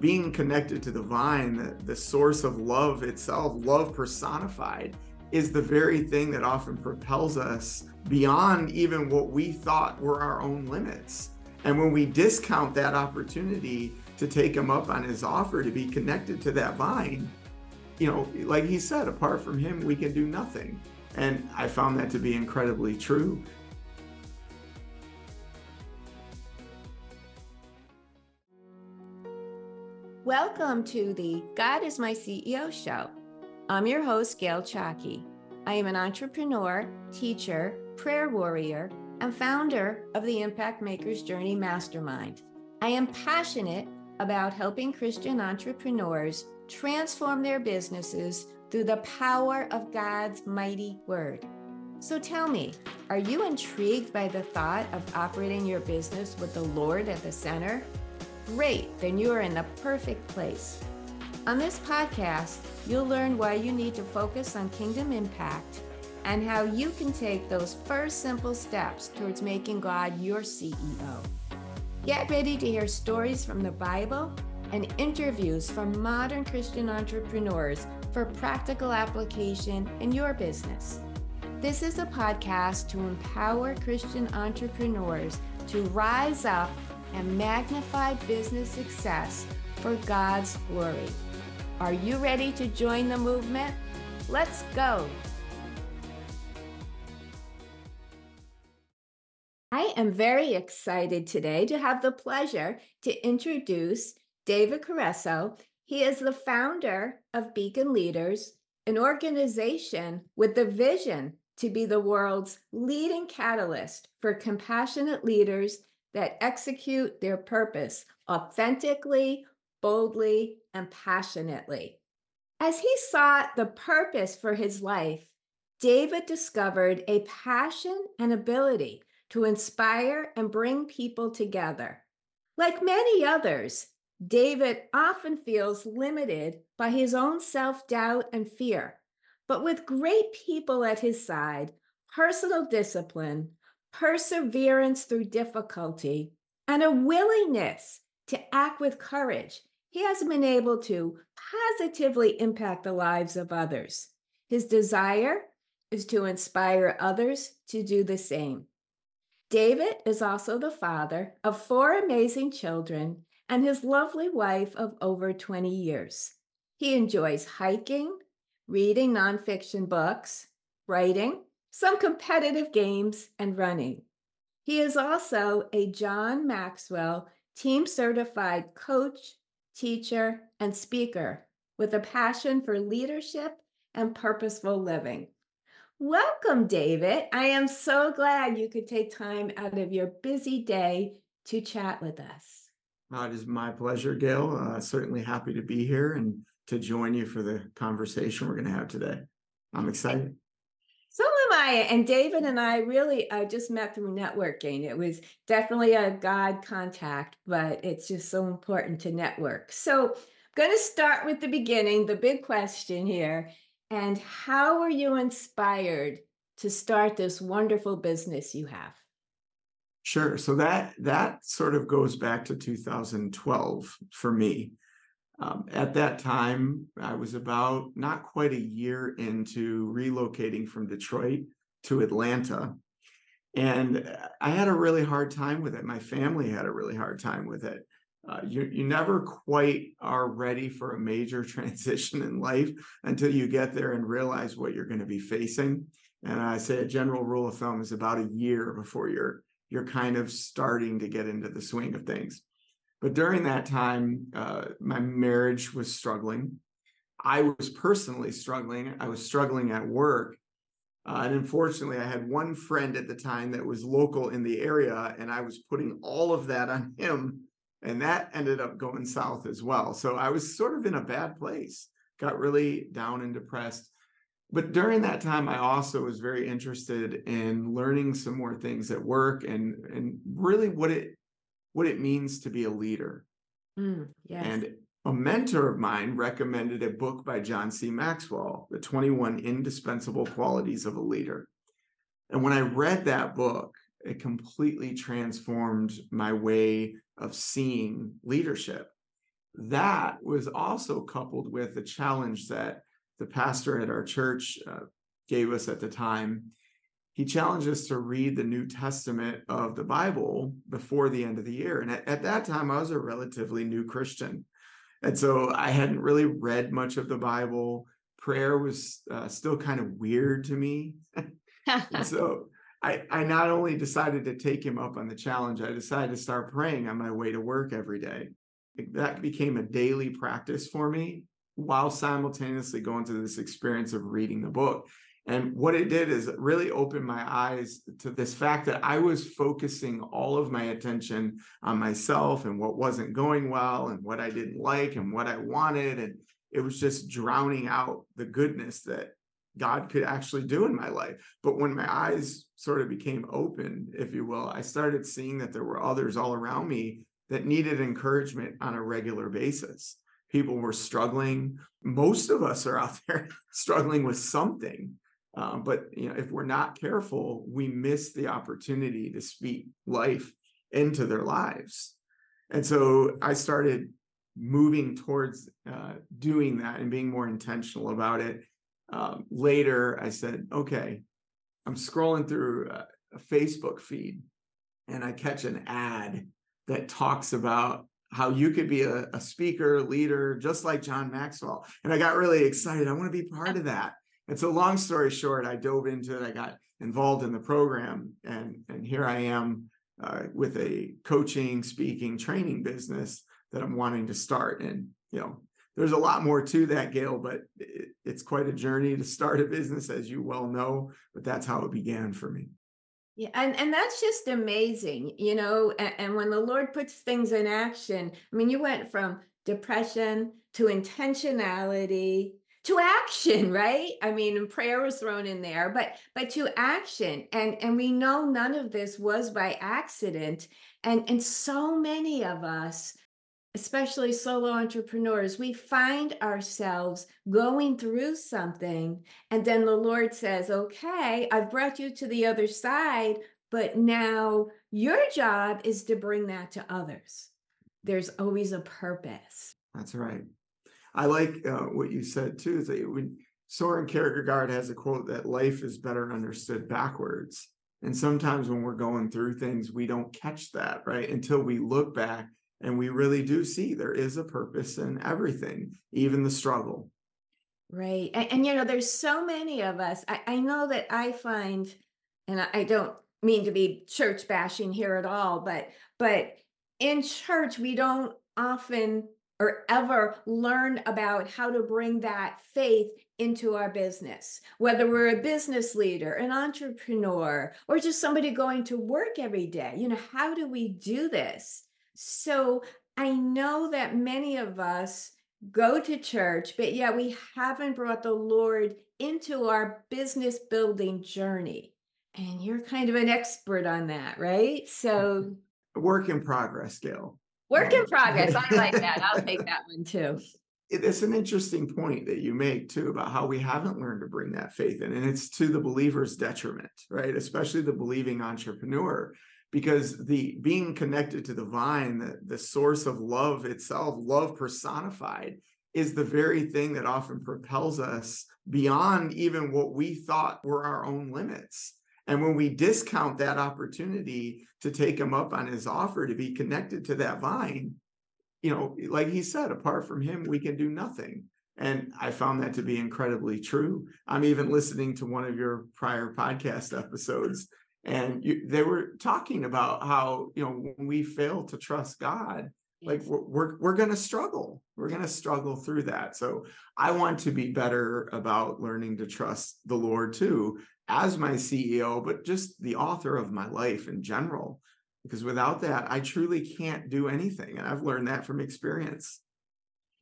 being connected to the vine, the, the source of love itself, love personified, is the very thing that often propels us beyond even what we thought were our own limits. And when we discount that opportunity to take him up on his offer to be connected to that vine, you know, like he said, apart from him, we can do nothing. And I found that to be incredibly true. Welcome to the God is My CEO show. I'm your host, Gayle Chalky. I am an entrepreneur, teacher, prayer warrior, and founder of the Impact Makers Journey Mastermind. I am passionate about helping Christian entrepreneurs transform their businesses through the power of God's mighty word. So tell me, are you intrigued by the thought of operating your business with the Lord at the center? Great, then you are in the perfect place. On this podcast, you'll learn why you need to focus on kingdom impact and how you can take those first simple steps towards making God your CEO. Get ready to hear stories from the Bible and interviews from modern Christian entrepreneurs for practical application in your business. This is a podcast to empower Christian entrepreneurs to rise up and magnify business success for God's glory. Are you ready to join the movement? Let's go. I am very excited today to have the pleasure to introduce David Guerreso. He is the founder of Beacon Leaders, an organization with the vision to be the world's leading catalyst for compassionate leaders that execute their purpose authentically, boldly, and passionately. As he sought the purpose for his life, David discovered a passion and ability to inspire and bring people together. Like many others, David often feels limited by his own self doubt and fear. But with great people at his side, personal discipline, perseverance through difficulty, and a willingness to act with courage, he has been able to positively impact the lives of others. His desire is to inspire others to do the same. David is also the father of four amazing children and his lovely wife of over 20 years. He enjoys hiking, reading nonfiction books, writing, some competitive games, and running. He is also a John Maxwell team certified coach, teacher, and speaker with a passion for leadership and purposeful living. Welcome, David. I am so glad you could take time out of your busy day to chat with us. Uh, it is my pleasure, Gayle. Uh, certainly happy to be here and to join you for the conversation we're going to have today. I'm excited. And David and I really uh, just met through networking. It was definitely a God contact, but it's just so important to network. So I'm going to start with the beginning, the big question here. And how were you inspired to start this wonderful business you have? Sure. So that that sort of goes back to 2012 for me. Um, at that time, I was about not quite a year into relocating from Detroit to Atlanta. And uh, I had a really hard time with it. My family had a really hard time with it. Uh, you, you never quite are ready for a major transition in life until you get there and realize what you're going to be facing. And I say a general rule of thumb is about a year before you're you're kind of starting to get into the swing of things. But during that time, uh, my marriage was struggling. I was personally struggling. I was struggling at work. Uh, and unfortunately, I had one friend at the time that was local in the area, and I was putting all of that on him. And that ended up going south as well. So I was sort of in a bad place, got really down and depressed. But during that time, I also was very interested in learning some more things at work and, and really what it what it means to be a leader. Mm, yes. And a mentor of mine recommended a book by John C. Maxwell, The 21 Indispensable Qualities of a Leader. And when I read that book, it completely transformed my way of seeing leadership. that was also coupled with a challenge that the pastor at our church uh, gave us at the time. He challenged us to read the New Testament of the Bible before the end of the year. And at, at that time, I was a relatively new Christian. And so I hadn't really read much of the Bible. Prayer was uh, still kind of weird to me. so I, I not only decided to take him up on the challenge, I decided to start praying on my way to work every day. That became a daily practice for me while simultaneously going through this experience of reading the book. And what it did is really opened my eyes to this fact that I was focusing all of my attention on myself and what wasn't going well and what I didn't like and what I wanted. And it was just drowning out the goodness that God could actually do in my life. But when my eyes sort of became open, if you will, I started seeing that there were others all around me that needed encouragement on a regular basis. People were struggling. Most of us are out there struggling with something. Um, but you know, if we're not careful, we miss the opportunity to speak life into their lives. And so I started moving towards uh, doing that and being more intentional about it. Um, later, I said, okay, I'm scrolling through a, a Facebook feed and I catch an ad that talks about how you could be a, a speaker, leader, just like John Maxwell. And I got really excited. I want to be part of that. And so, long story short, I dove into it. I got involved in the program, and and here I am uh, with a coaching, speaking, training business that I'm wanting to start. And you know, there's a lot more to that, Gayle, but it, it's quite a journey to start a business, as you well know. But that's how it began for me. Yeah, and and that's just amazing, you know. And, and when the Lord puts things in action, I mean, you went from depression to intentionality to action right? I mean prayer was thrown in there but but to action and and we know none of this was by accident and and so many of us especially solo entrepreneurs we find ourselves going through something and then the lord says okay i've brought you to the other side but now your job is to bring that to others. There's always a purpose. That's right I like uh, what you said too. Is that when Soren Kierkegaard has a quote that life is better understood backwards, and sometimes when we're going through things, we don't catch that right until we look back and we really do see there is a purpose in everything, even the struggle. Right, and, and you know, there's so many of us. I, I know that I find, and I, I don't mean to be church bashing here at all, but but in church we don't often or ever learn about how to bring that faith into our business, whether we're a business leader, an entrepreneur, or just somebody going to work every day. You know, how do we do this? So I know that many of us go to church, but yet we haven't brought the Lord into our business building journey. And you're kind of an expert on that, right? So, work in progress, Gayle. Work in progress. I like that. I'll take that one too. It's an interesting point that you make too about how we haven't learned to bring that faith in, and it's to the believer's detriment, right? Especially the believing entrepreneur, because the being connected to the vine, the, the source of love itself, love personified, is the very thing that often propels us beyond even what we thought were our own limits. And when we discount that opportunity to take him up on his offer to be connected to that vine, you know, like he said, apart from him, we can do nothing. And I found that to be incredibly true. I'm even listening to one of your prior podcast episodes, and you, they were talking about how, you know, when we fail to trust God, like we're we're, we're going to struggle we're going to struggle through that so i want to be better about learning to trust the lord too as my CEO, but just the author of my life in general. Because without that, I truly can't do anything. And I've learned that from experience.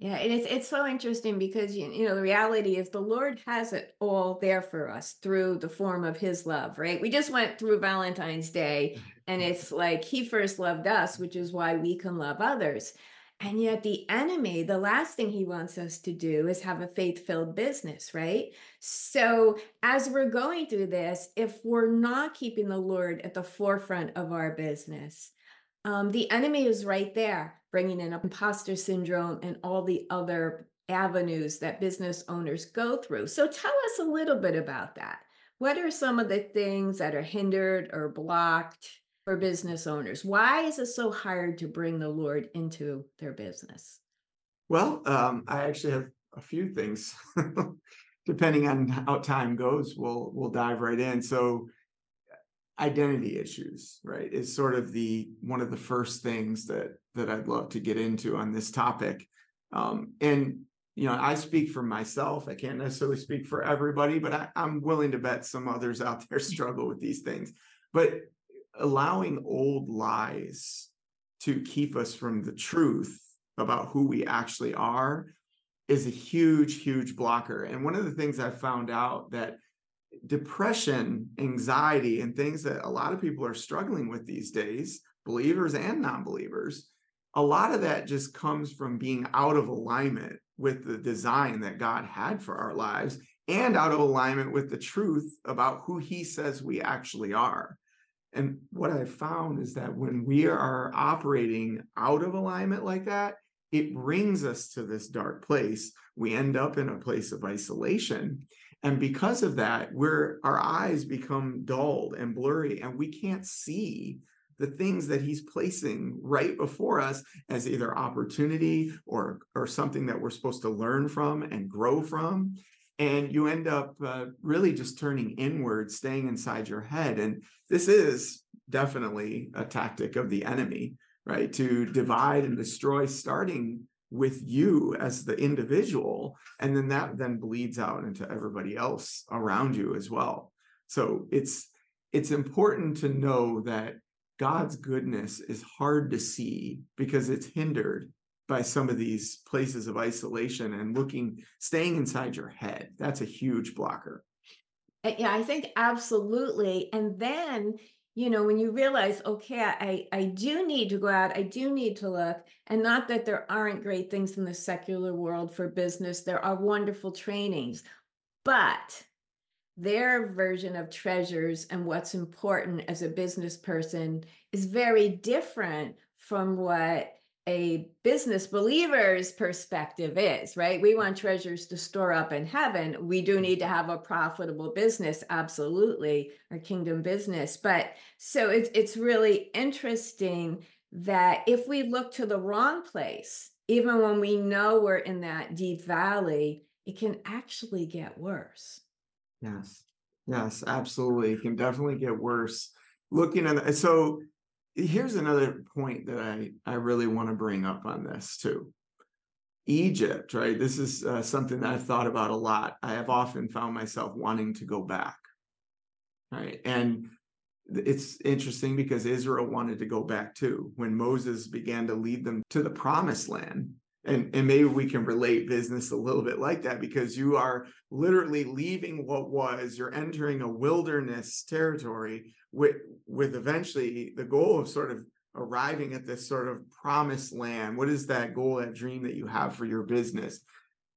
Yeah, and it's it's so interesting because you, you know the reality is the Lord has it all there for us through the form of his love, right? We just went through Valentine's Day mm-hmm. And it's like he first loved us, which is why we can love others. And yet, the enemy, the last thing he wants us to do is have a faith filled business, right? So, as we're going through this, if we're not keeping the Lord at the forefront of our business, um, the enemy is right there, bringing in imposter syndrome and all the other avenues that business owners go through. So tell us a little bit about that. What are some of the things that are hindered or blocked for business owners? Why is it so hard to bring the Lord into their business? Well, um, I actually have a few things. Depending on how time goes, we'll we'll dive right in. So identity issues, right, is sort of the one of the first things that that I'd love to get into on this topic. Um, and you know, I speak for myself. I can't necessarily speak for everybody, but I, I'm willing to bet some others out there struggle with these things. But allowing old lies to keep us from the truth about who we actually are is a huge, huge blocker. And one of the things I found out that depression, anxiety, and things that a lot of people are struggling with these days, believers and non believers, a lot of that just comes from being out of alignment with the design that God had for our lives and out of alignment with the truth about who He says we actually are. And what I found is that when we are operating out of alignment like that, it brings us to this dark place. We end up in a place of isolation. And because of that, we're our eyes become dulled and blurry, and we can't see the things that he's placing right before us as either opportunity or or something that we're supposed to learn from and grow from and you end up uh, really just turning inward staying inside your head and this is definitely a tactic of the enemy right? To divide and destroy starting with you as the individual and then that then bleeds out into everybody else around you as well. So it's it's important to know that God's goodness is hard to see because it's hindered by some of these places of isolation and looking, staying inside your head. That's a huge blocker. Yeah, I think absolutely. And then, you know, when you realize, okay, I, I do need to go out, I do need to look, and not that there aren't great things in the secular world for business, there are wonderful trainings, but their version of treasures and what's important as a business person is very different from what a business believer's perspective is, right? We want treasures to store up in heaven. We do mm. need to have a profitable business, absolutely, our kingdom business. But so it's it's really interesting that if we look to the wrong place, even when we know we're in that deep valley, it can actually get worse. Yes. Yes, absolutely. It can definitely get worse. Looking at so here's another point that I I really want to bring up on this too. Egypt, right? This is uh, something that I've thought about a lot. I have often found myself wanting to go back. Right? And it's interesting because Israel wanted to go back too. When Moses began to lead them to the promised land, and and maybe we can relate business a little bit like that because you are literally leaving what was you're entering a wilderness territory with with eventually the goal of sort of arriving at this sort of promised land what is that goal that dream that you have for your business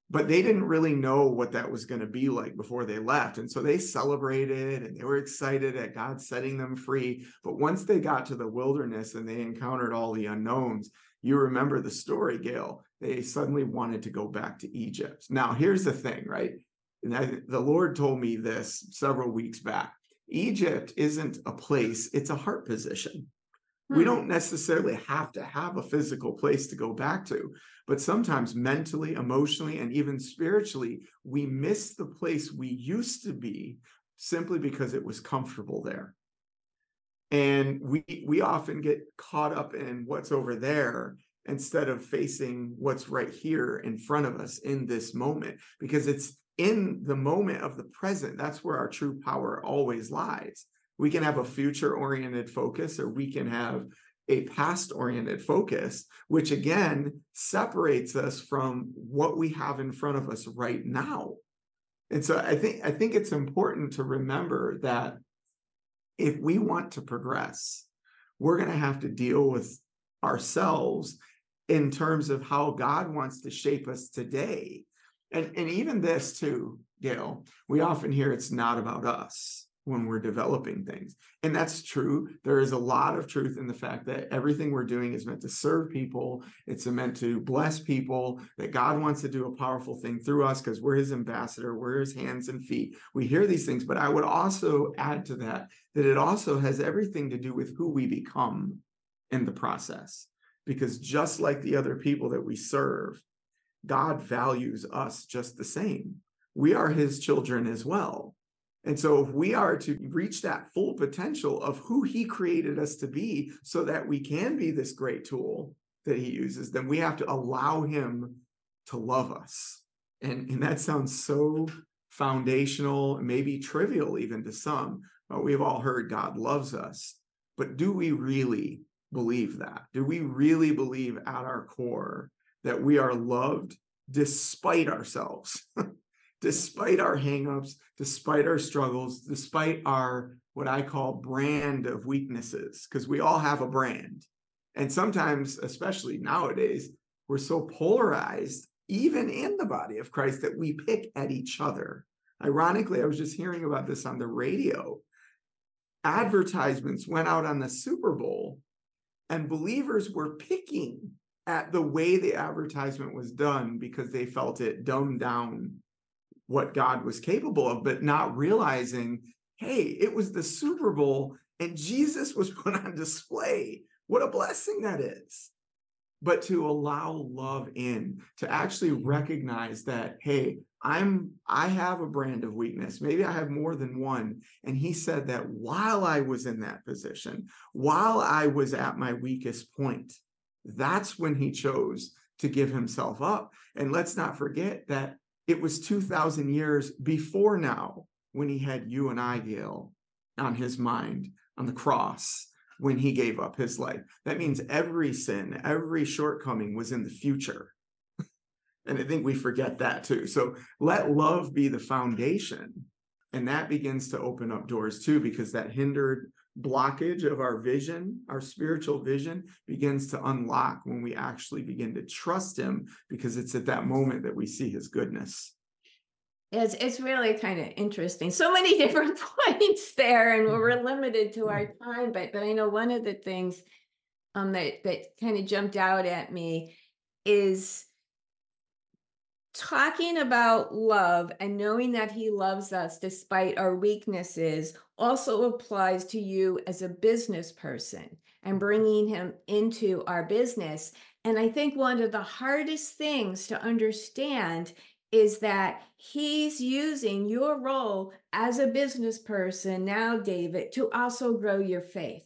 but they didn't really know what that was going to be like before they left and so they celebrated and they were excited at god setting them free but once they got to the wilderness and they encountered all the unknowns you remember the story gayle they suddenly wanted to go back to Egypt. Now, here's the thing, right? And I, the Lord told me this several weeks back. Egypt isn't a place, it's a heart position. Hmm. We don't necessarily have to have a physical place to go back to, but sometimes mentally, emotionally, and even spiritually, we miss the place we used to be simply because it was comfortable there. And we we often get caught up in what's over there instead of facing what's right here in front of us in this moment because it's in the moment of the present that's where our true power always lies we can have a future oriented focus or we can have a past oriented focus which again separates us from what we have in front of us right now and so i think i think it's important to remember that if we want to progress we're going to have to deal with ourselves in terms of how God wants to shape us today. And, and even this too, Gayle, we often hear it's not about us. when we're developing things. And that's true. There is a lot of truth in the fact that everything we're doing is meant to serve people, it's meant to bless people, that God wants to do a powerful thing through us because we're his ambassador, we're his hands and feet. We hear these things, but I would also add to that that it also has everything to do with who we become in the process. Because just like the other people that we serve, God values us just the same. We are his children as well. And so, if we are to reach that full potential of who he created us to be so that we can be this great tool that he uses, then we have to allow him to love us. And, and that sounds so foundational, maybe trivial even to some, but we've all heard God loves us. But do we really believe that? Do we really believe at our core that we are loved despite ourselves? despite our hangups, despite our struggles, despite our what I call brand of weaknesses, because we all have a brand. And sometimes, especially nowadays, we're so polarized, even in the body of Christ, that we pick at each other. Ironically, I was just hearing about this on the radio. Advertisements went out on the Super Bowl, and believers were picking at the way the advertisement was done because they felt it dumbed down what God was capable of, but not realizing, hey, it was the Super Bowl and Jesus was put on display. What a blessing that is. But to allow love in, to actually recognize that, hey, I'm I have a brand of weakness. Maybe I have more than one. And he said that while I was in that position, while I was at my weakest point, that's when he chose to give himself up. And let's not forget that it was 2,000 years before now when he had you and I, Gayle, on his mind on the cross when he gave up his life. That means every sin, every shortcoming was in the future. and I think we forget that too. So let love be the foundation. And that begins to open up doors too, because that hindered blockage of our vision, our spiritual vision begins to unlock when we actually begin to trust him because it's at that moment that we see his goodness. It's it's really kind of interesting. So many different points there, and we're Mm-hmm. limited to our time. But but I know one of the things um that that kind of jumped out at me is talking about love and knowing that he loves us despite our weaknesses also applies to you as a business person and mm-hmm. bringing him into our business. And I think one of the hardest things to understand is that he's using your role as a business person now, David, to also grow your faith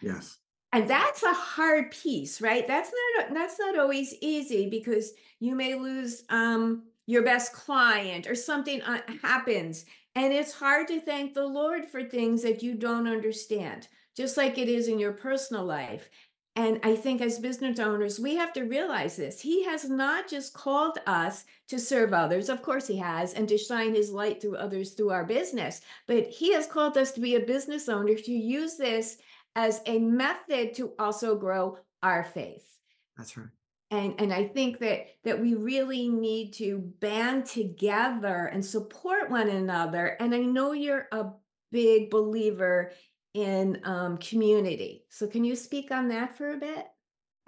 Yes. and that's a hard piece right that's not that's not always easy because you may lose um your best client or something uh, happens and it's hard to thank the lord for things that you don't understand just like it is in your personal life and i think as business owners we have to realize this he has not just called us to serve others of course he has and to shine his light through others through our business but he has called us to be a business owner to use this as a method to also grow our faith That's right. And and i think that that we really need to band together and support one another and i know you're a big believer in um, community so can you speak on that for a bit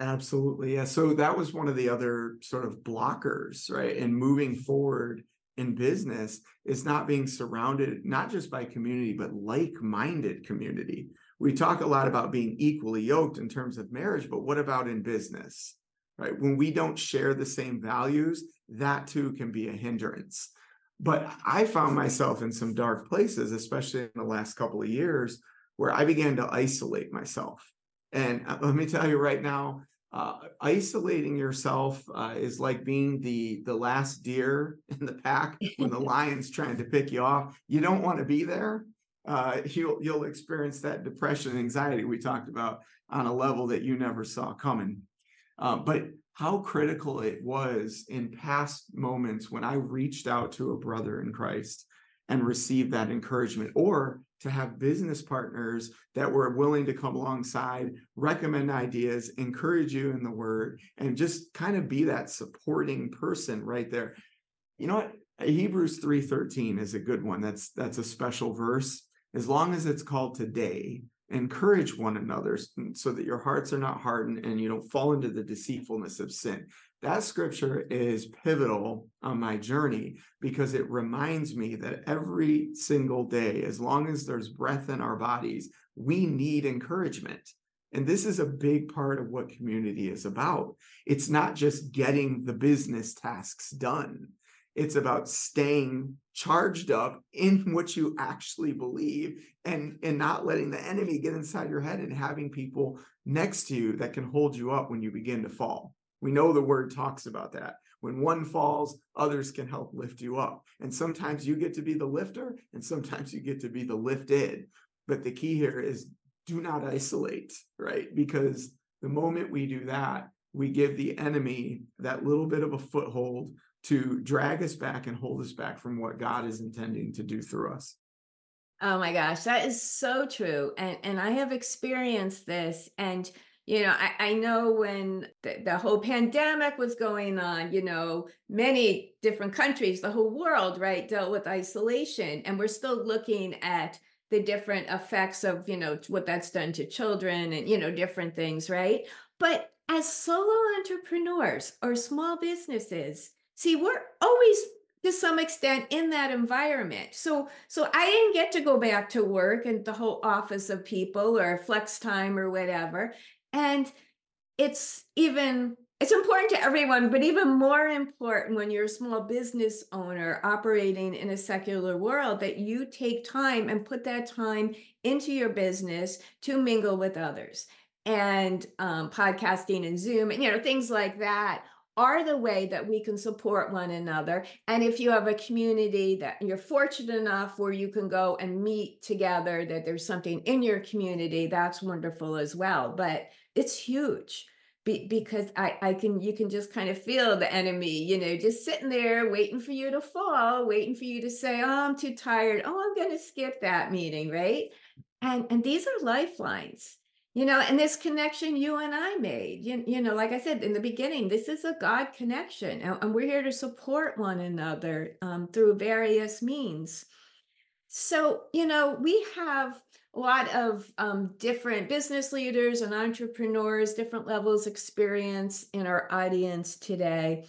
Absolutely. Yeah. So that was one of the other sort of blockers, right? In moving forward in business is not being surrounded not just by community, but like-minded community. We talk a lot about being equally yoked in terms of marriage, but what about in business? Right? When we don't share the same values, that too can be a hindrance. But I found myself in some dark places, especially in the last couple of years, where I began to isolate myself. And uh, let me tell you right now, uh, isolating yourself uh, is like being the the last deer in the pack when the lion's trying to pick you off. You don't want to be there. Uh, you'll you'll experience that depression and anxiety we talked about on a level that you never saw coming. Uh, but how critical it was in past moments when I reached out to a brother in Christ and received that encouragement, or to have business partners that were willing to come alongside, recommend ideas, encourage you in the word, and just kind of be that supporting person right there. You know what? Hebrews 3:13 is a good one. That's that's a special verse. as long as it's called today, encourage one another so that your hearts are not hardened and you don't fall into the deceitfulness of sin. That scripture is pivotal on my journey because it reminds me that every single day, as long as there's breath in our bodies, we need encouragement. And this is a big part of what community is about. It's not just getting the business tasks done. It's about staying charged up in what you actually believe and, and not letting the enemy get inside your head and having people next to you that can hold you up when you begin to fall. We know the word talks about that. When one falls, others can help lift you up. And sometimes you get to be the lifter, and sometimes you get to be the lifted. But the key here is do not isolate, right? Because the moment we do that, we give the enemy that little bit of a foothold to drag us back and hold us back from what God is intending to do through us. Oh my gosh, that is so true. And and I have experienced this and you know, I, I know when the, the whole pandemic was going on, you know, many different countries, the whole world, right, dealt with isolation. And we're still looking at the different effects of, you know, what that's done to children and, you know, different things, right? But as solo entrepreneurs or small businesses, see, we're always to some extent in that environment. So so I didn't get to go back to work and the whole office of people or flex time or whatever. And it's even it's important to everyone, but even more important when you're a small business owner operating in a secular world that you take time and put that time into your business to mingle with others. And um, podcasting and Zoom and you know things like that are the way that we can support one another. And if you have a community that you're fortunate enough where you can go and meet together, that there's something in your community, that's wonderful as well. But it's huge because I, I can you can just kind of feel the enemy, you know, just sitting there waiting for you to fall, waiting for you to say, "Oh, I'm too tired. Oh, I'm going to skip that meeting," right? And and these are lifelines you know and this connection you and i made you, you know like i said in the beginning this is a god connection and, and we're here to support one another um, through various means. So you know we have a lot of um, different business leaders and entrepreneurs different levels of experience in our audience today.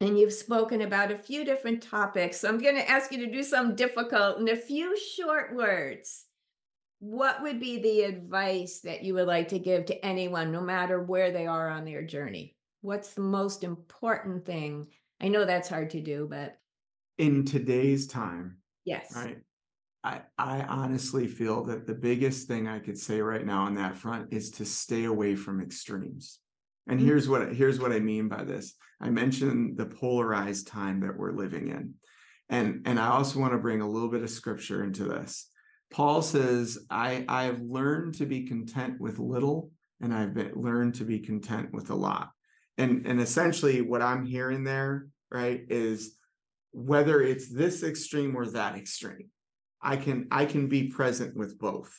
And you've spoken about a few different topics so i'm going to ask you to do something difficult in a few short words what would be the advice that you would like to give to anyone, no matter where they are on their journey? What's the most important thing? I know that's hard to do, but in today's time, yes, right? I, I honestly feel that the biggest thing I could say right now on that front is to stay away from extremes. And mm-hmm. here's what here's what I mean by this. I mentioned the polarized time that we're living in. And and I also want to bring a little bit of scripture into this. Paul says, I, I've learned to be content with little and I've been, learned to be content with a lot. And, and essentially what I'm hearing there, right, is whether it's this extreme or that extreme, I can I can be present with both.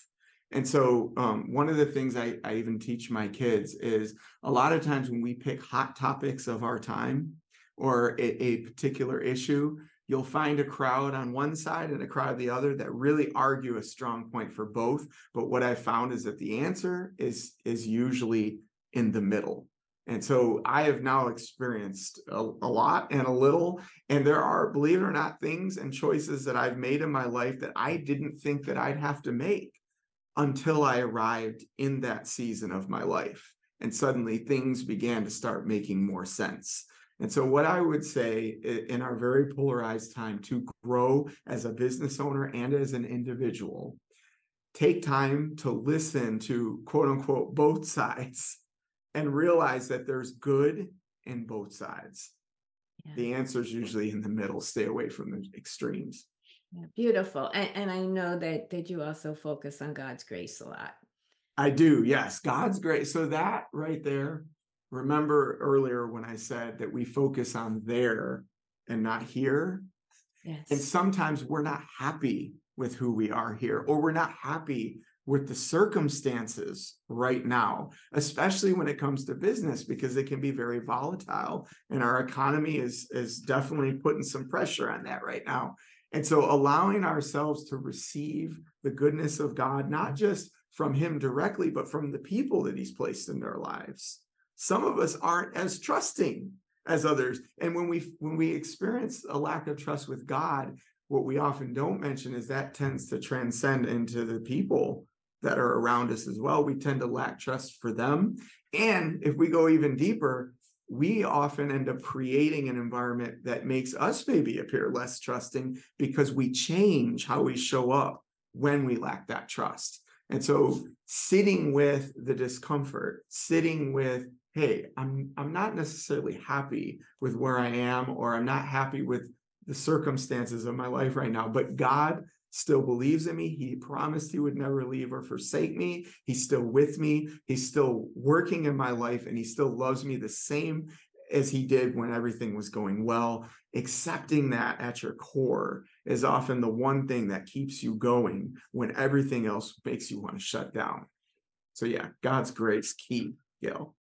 And so um, one of the things I, I even teach my kids is a lot of times when we pick hot topics of our time or a, a particular issue, you'll find a crowd on one side and a crowd the other that really argue a strong point for both. But what i found is that the answer is is usually in the middle. And so i have now experienced a, a, lot and a little. And there are believe it or not things and choices that i've made in my life that i didn't think that i'd have to make until i arrived in that season of my life. And suddenly things began to start making more sense and so, what I would say in our very polarized time to grow as a business owner and as an individual, take time to listen to quote unquote both sides and realize that there's good in both sides. Yeah. The answer is usually in the middle. Stay away from the extremes. Yeah, beautiful. And, and I know that that you also focus on God's grace a lot. I do. Yes, God's grace. So that right there remember earlier when I said that we focus on there and not here. Yes. And sometimes we're not happy with who we are here, or we're not happy with the circumstances right now, especially when it comes to business, because it can be very volatile. And our economy is, is definitely putting some pressure on that right now. And so allowing ourselves to receive the goodness of God, not just from him directly, but from the people that he's placed in their lives. Some of us aren't as trusting as others. And when we when we experience a lack of trust with God, what we often don't mention is that tends to transcend into the people that are around us as well. We tend to lack trust for them. And if we go even deeper, we often end up creating an environment that makes us maybe appear less trusting because we change how we show up when we lack that trust. And so sitting with the discomfort, sitting with, hey, I'm I'm not necessarily happy with where I am, or I'm not happy with the circumstances of my life right now, but God still believes in me. He promised he would never leave or forsake me. He's still with me. He's still working in my life and he still loves me the same as he did when everything was going well. Accepting that at your core is often the one thing that keeps you going when everything else makes you want to shut down. So, yeah, God's grace key, Gayle.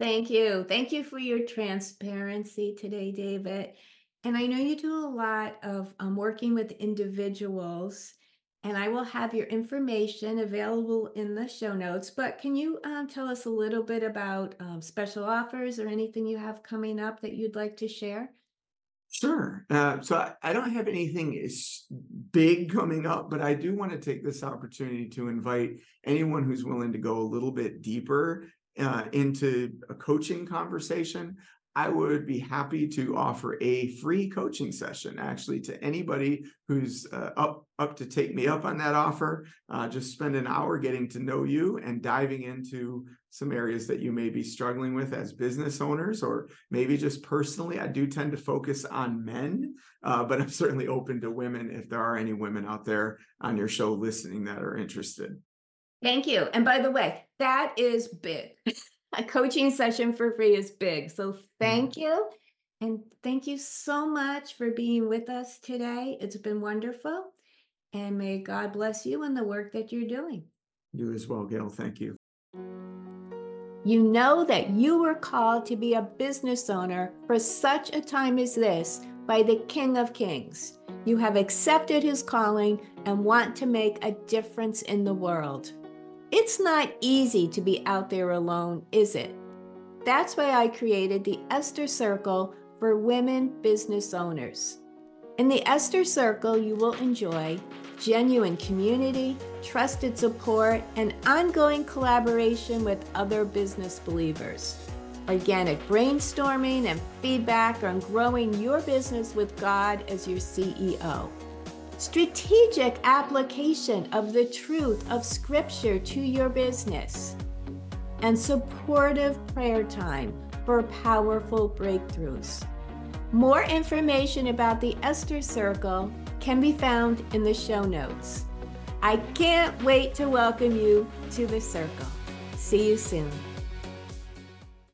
Thank you. Thank you for your transparency today, David. And I know you do a lot of um, working with individuals, and I will have your information available in the show notes. But can you um, tell us a little bit about um, special offers or anything you have coming up that you'd like to share? Sure. Uh, so I, I don't have anything big coming up, but I do want to take this opportunity to invite anyone who's willing to go a little bit deeper uh, into a coaching conversation. I would be happy to offer a free coaching session actually to anybody who's uh, up up to take me up on that offer. Uh, just spend an hour getting to know you and diving into some areas that you may be struggling with as business owners, or maybe just personally. I do tend to focus on men, uh, but I'm certainly open to women if there are any women out there on your show listening that are interested. Thank you. And by the way, that is big. a coaching session for free is big. So thank mm-hmm. you. And thank you so much for being with us today. It's been wonderful. And may God bless you and the work that you're doing. You as well, Gayle. Thank you. You know that you were called to be a business owner for such a time as this by the King of Kings. You have accepted his calling and want to make a difference in the world. It's not easy to be out there alone, is it? That's why I created the Esther Circle for women business owners. In the Esther Circle, you will enjoy genuine community, trusted support, and ongoing collaboration with other business believers. Organic brainstorming and feedback on growing your business with God as your CEO. Strategic application of the truth of Scripture to your business. And supportive prayer time for powerful breakthroughs. More information about the Esther Circle can be found in the show notes. I can't wait to welcome you to the circle. See you soon.